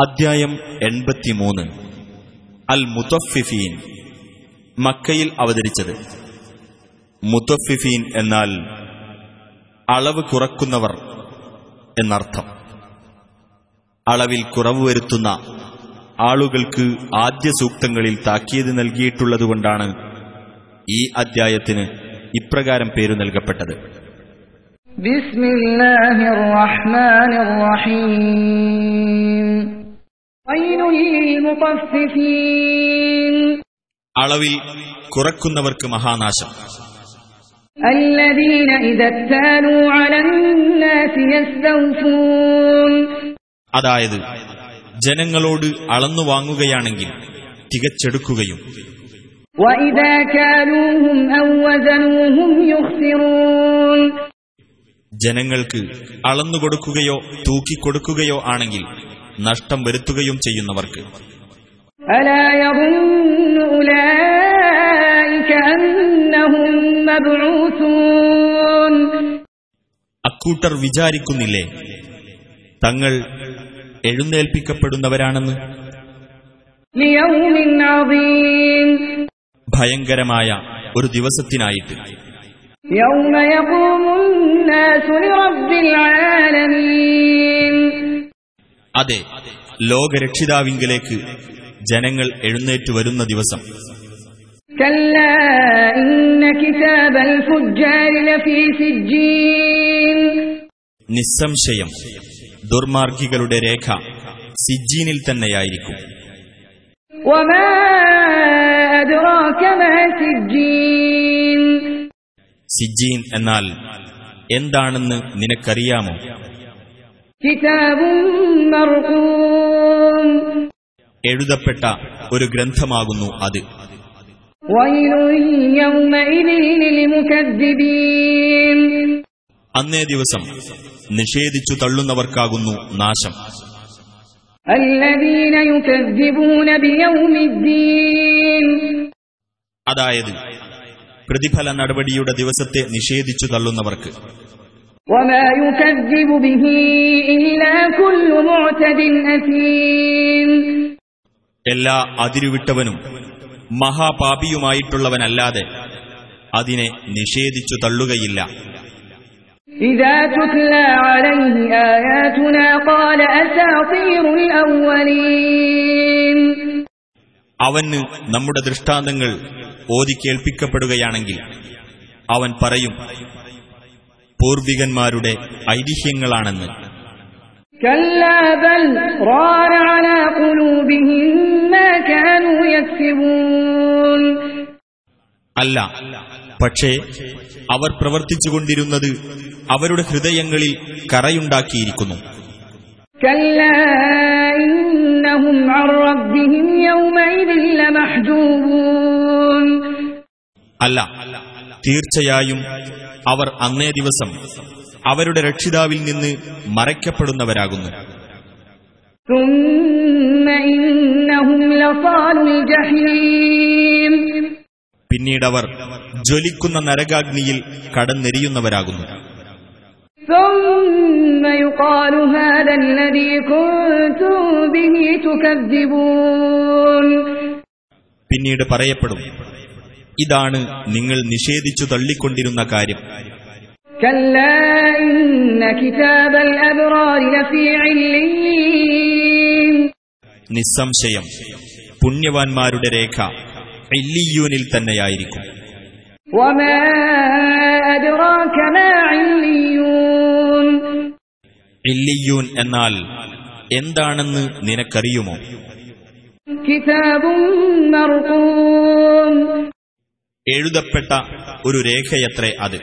അധ്യായം എൺപത്തിമൂന്ന്. അൽ മുത്തഫിഫീൻ മക്കയിൽ അവതരിച്ചത്. മുത്തഫിഫീൻ എന്നാൽ അളവ് കുറക്കുന്നവർ എന്നർത്ഥം. അളവിൽ കുറവ് വരുത്തുന്ന ആളുകൾക്ക് ആദ്യ സൂക്തങ്ങളിൽ താക്കീത് നൽകിയിട്ടുള്ളതുകൊണ്ടാണ് ഈ അദ്ധ്യായത്തിന് ഇപ്രകാരം പേരു നൽകപ്പെട്ടത്. ബിസ്മില്ലാഹിർ റഹ്മാനിർ റഹീം. അളവിൽ കുറക്കുന്നവർക്ക് മഹാനാശം. അതായത് ജനങ്ങളോട് അളന്നു വാങ്ങുകയാണെങ്കിൽ തികച്ചെടുക്കുകയും. ജനങ്ങൾക്ക് അളന്നുകൊടുക്കുകയോ തൂക്കിക്കൊടുക്കുകയോ ആണെങ്കിൽ നഷ്ടം വരുത്തുകയും ചെയ്യുന്നവർക്ക്. അക്കൂട്ടർ വിചാരിക്കുന്നില്ലേ? തങ്ങൾ എഴുന്നേൽപ്പിക്കപ്പെടുന്നവരാണെന്ന്? ഭയങ്കരമായ ഒരു ദിവസത്തിനായിട്ട്. അതെ ലോകരക്ഷിതാവിങ്കിലേക്ക് ജനങ്ങൾ എഴുന്നേറ്റ് വരുന്ന ദിവസം. നിസ്സംശയം ദുർമാർഗികളുടെ രേഖ സിജീനിൽ തന്നെയായിരിക്കും. സിജീൻ എന്നാൽ എന്താണെന്ന് നിനക്കറിയാമോ? എഴുതപ്പെട്ട ഒരു ഗ്രന്ഥമാകുന്നു അത്. അന്നേ ദിവസം നിഷേധിച്ചു തള്ളുന്നവർക്കാകുന്നു നാശം. അതായത് പ്രതിഫല നടപടിയുടെ ദിവസത്തെ നിഷേധിച്ചു തള്ളുന്നവർക്ക്. وما يكذب به إلا كل معتد أثيم എല്ലാ അതിരുവിട്ടവനും മഹാപാപിയുമായിട്ടുള്ളവനല്ലാതെ അതിനെ നിഷേധിച്ചു തള്ളുകയില്ല إذا تتلى عليه آياتنا قال أساطير الأولين അവന് നമ്മുടെ ദൃഷ്ടാന്തങ്ങൾ ഓതി കേൾപ്പിക്കപ്പെടുകയാണെങ്കിൽ അവൻ പറയും പൂർവികന്മാരുടെ ഐതിഹ്യങ്ങളാണെന്ന്. അല്ല പക്ഷേ അവർ പ്രവർത്തിച്ചുകൊണ്ടിരുന്നത് അവരുടെ ഹൃദയങ്ങളിൽ കറയുണ്ടാക്കിയിരിക്കുന്നു. അല്ല തീർച്ചയായും അവർ അന്നേ ദിവസം അവരുടെ രക്ഷിതാവിൽ നിന്ന് മറയ്ക്കപ്പെടുന്നവരാകുന്നു. പിന്നീടവർ ജ്വലിക്കുന്ന നരകാഗ്നിയിൽ കടന്നെരിയുന്നവരാകുന്നു. പിന്നീട് പറയപ്പെടും ഇതാണ് നിങ്ങൾ നിഷേധിച്ചു തള്ളിക്കൊണ്ടിരുന്ന കാര്യം. നിസ്സംശയം പുണ്യവാന്മാരുടെ രേഖ ഇല്ലിയൂനിൽ തന്നെയായിരിക്കും. ഇല്ലിയൂൻ എന്നാൽ എന്താണെന്ന് നിനക്കറിയുമോ? എഴുതപ്പെട്ട ഒരു രേഖയത്രേ അത്.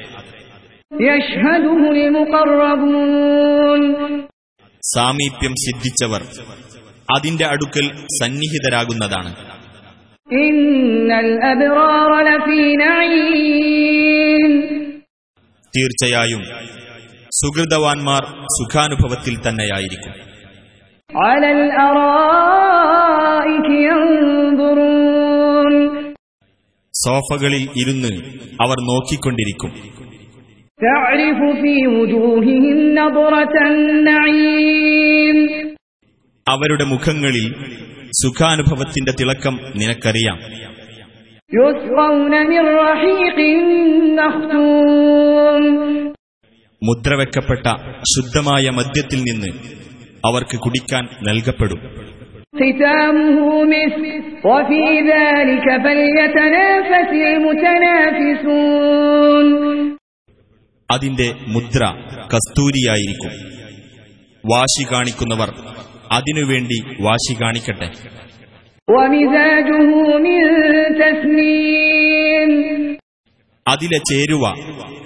സാമീപ്യം സിദ്ധിച്ചവർ അതിന്റെ അടുക്കൽ സന്നിഹിതരാകുന്നതാണ്. തീർച്ചയായും സുഹൃതവാൻമാർ സുഖാനുഭവത്തിൽ തന്നെയായിരിക്കും. സോഫകളിൽ ഇരുന്ന് അവർ നോക്കിക്കൊണ്ടിരിക്കും. അവരുടെ മുഖങ്ങളിൽ സുഖാനുഭവത്തിന്റെ തിളക്കം നിനക്കറിയാം. മുദ്രവെക്കപ്പെട്ട ശുദ്ധമായ മദ്യത്തിൽ നിന്ന് അവർക്ക് കുടിക്കാൻ നൽകപ്പെടും. ختامه مسك وفي ذلك فليتنافس المتنافسون അതിന്റെ മുദ്ര കസ്തൂരിയായിരിക്കും വാശി കാണിക്കുന്നവർ അതിനുവേണ്ടി വാശി കാണിക്കട്ടെ ومزاجه من تسنيم അതിലെ ചേരുവ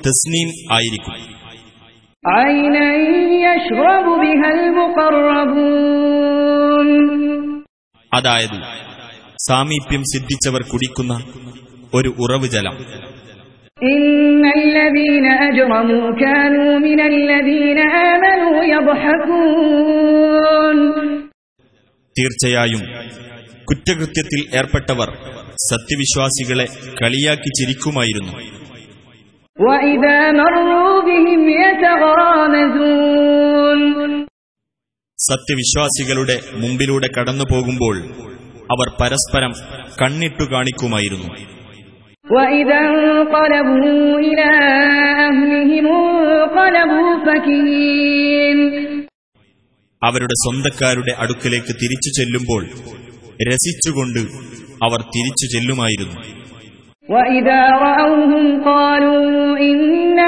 തസ്നീം ആയിരിക്കും അതായത് സാമീപ്യം സിദ്ധിച്ചവർ കുടിക്കുന്ന ഒരു ഉറവ് ജലം إن الذين أجرموا كانوا من الذين آمنوا يضحكون തീർച്ചയായും കുറ്റകൃത്യത്തിൽ ഏർപ്പെട്ടവർ സത്യവിശ്വാസികളെ കളിയാക്കി ചിരിക്കുമായിരുന്നു وإذا مروا بهم يتغامزون സത്യവിശ്വാസികളുടെ മുമ്പിലൂടെ കടന്നു പോകുമ്പോൾ അവർ പരസ്പരം കണ്ണിട്ടു കാണിക്കുമായിരുന്നു وإذا انقلبوا إلى أهلهم انقلبوا فكين അവരുടെ സ്വന്തക്കാരുടെ അടുക്കലേക്ക് തിരിച്ചു ചെല്ലുമ്പോൾ രസിച്ചുകൊണ്ട് അവർ തിരിച്ചു ചെല്ലുമായിരുന്നു وإذا رأوهم قالوا إن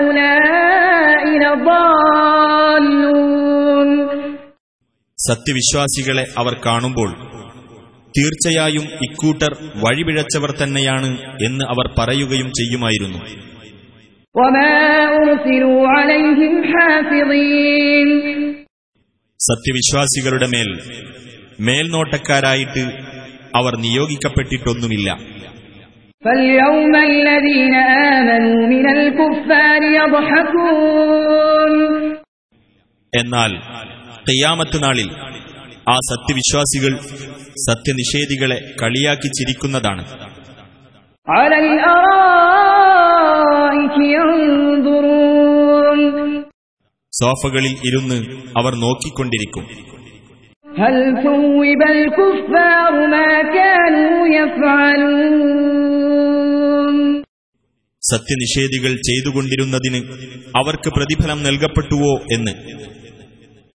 هؤلاء لضالون സത്യവിശ്വാസികളെ അവർ കാണുമ്പോൾ തീർച്ചയായും ഇക്കൂട്ടർ വഴിപിഴച്ചവർ തന്നെയാണ് എന്ന് അവർ പറയുകയും ചെയ്യുമായിരുന്നു. സത്യവിശ്വാസികളുടെ മേൽ മേൽനോട്ടക്കാരായിട്ട് അവർ നിയോഗിക്കപ്പെട്ടിട്ടൊന്നുമില്ല. എന്നാൽ തെയ്യാമത്ത് നാളിൽ ആ സത്യവിശ്വാസികൾ സത്യനിഷേധികളെ കളിയാക്കി ചിരിക്കുന്നതാണ്. സോഫകളിൽ ഇരുന്ന് അവർ നോക്കിക്കൊണ്ടിരിക്കും. സത്യനിഷേധികൾ ചെയ്തുകൊണ്ടിരുന്നതിന് അവർക്ക് പ്രതിഫലം നൽകപ്പെട്ടുവോ എന്ന്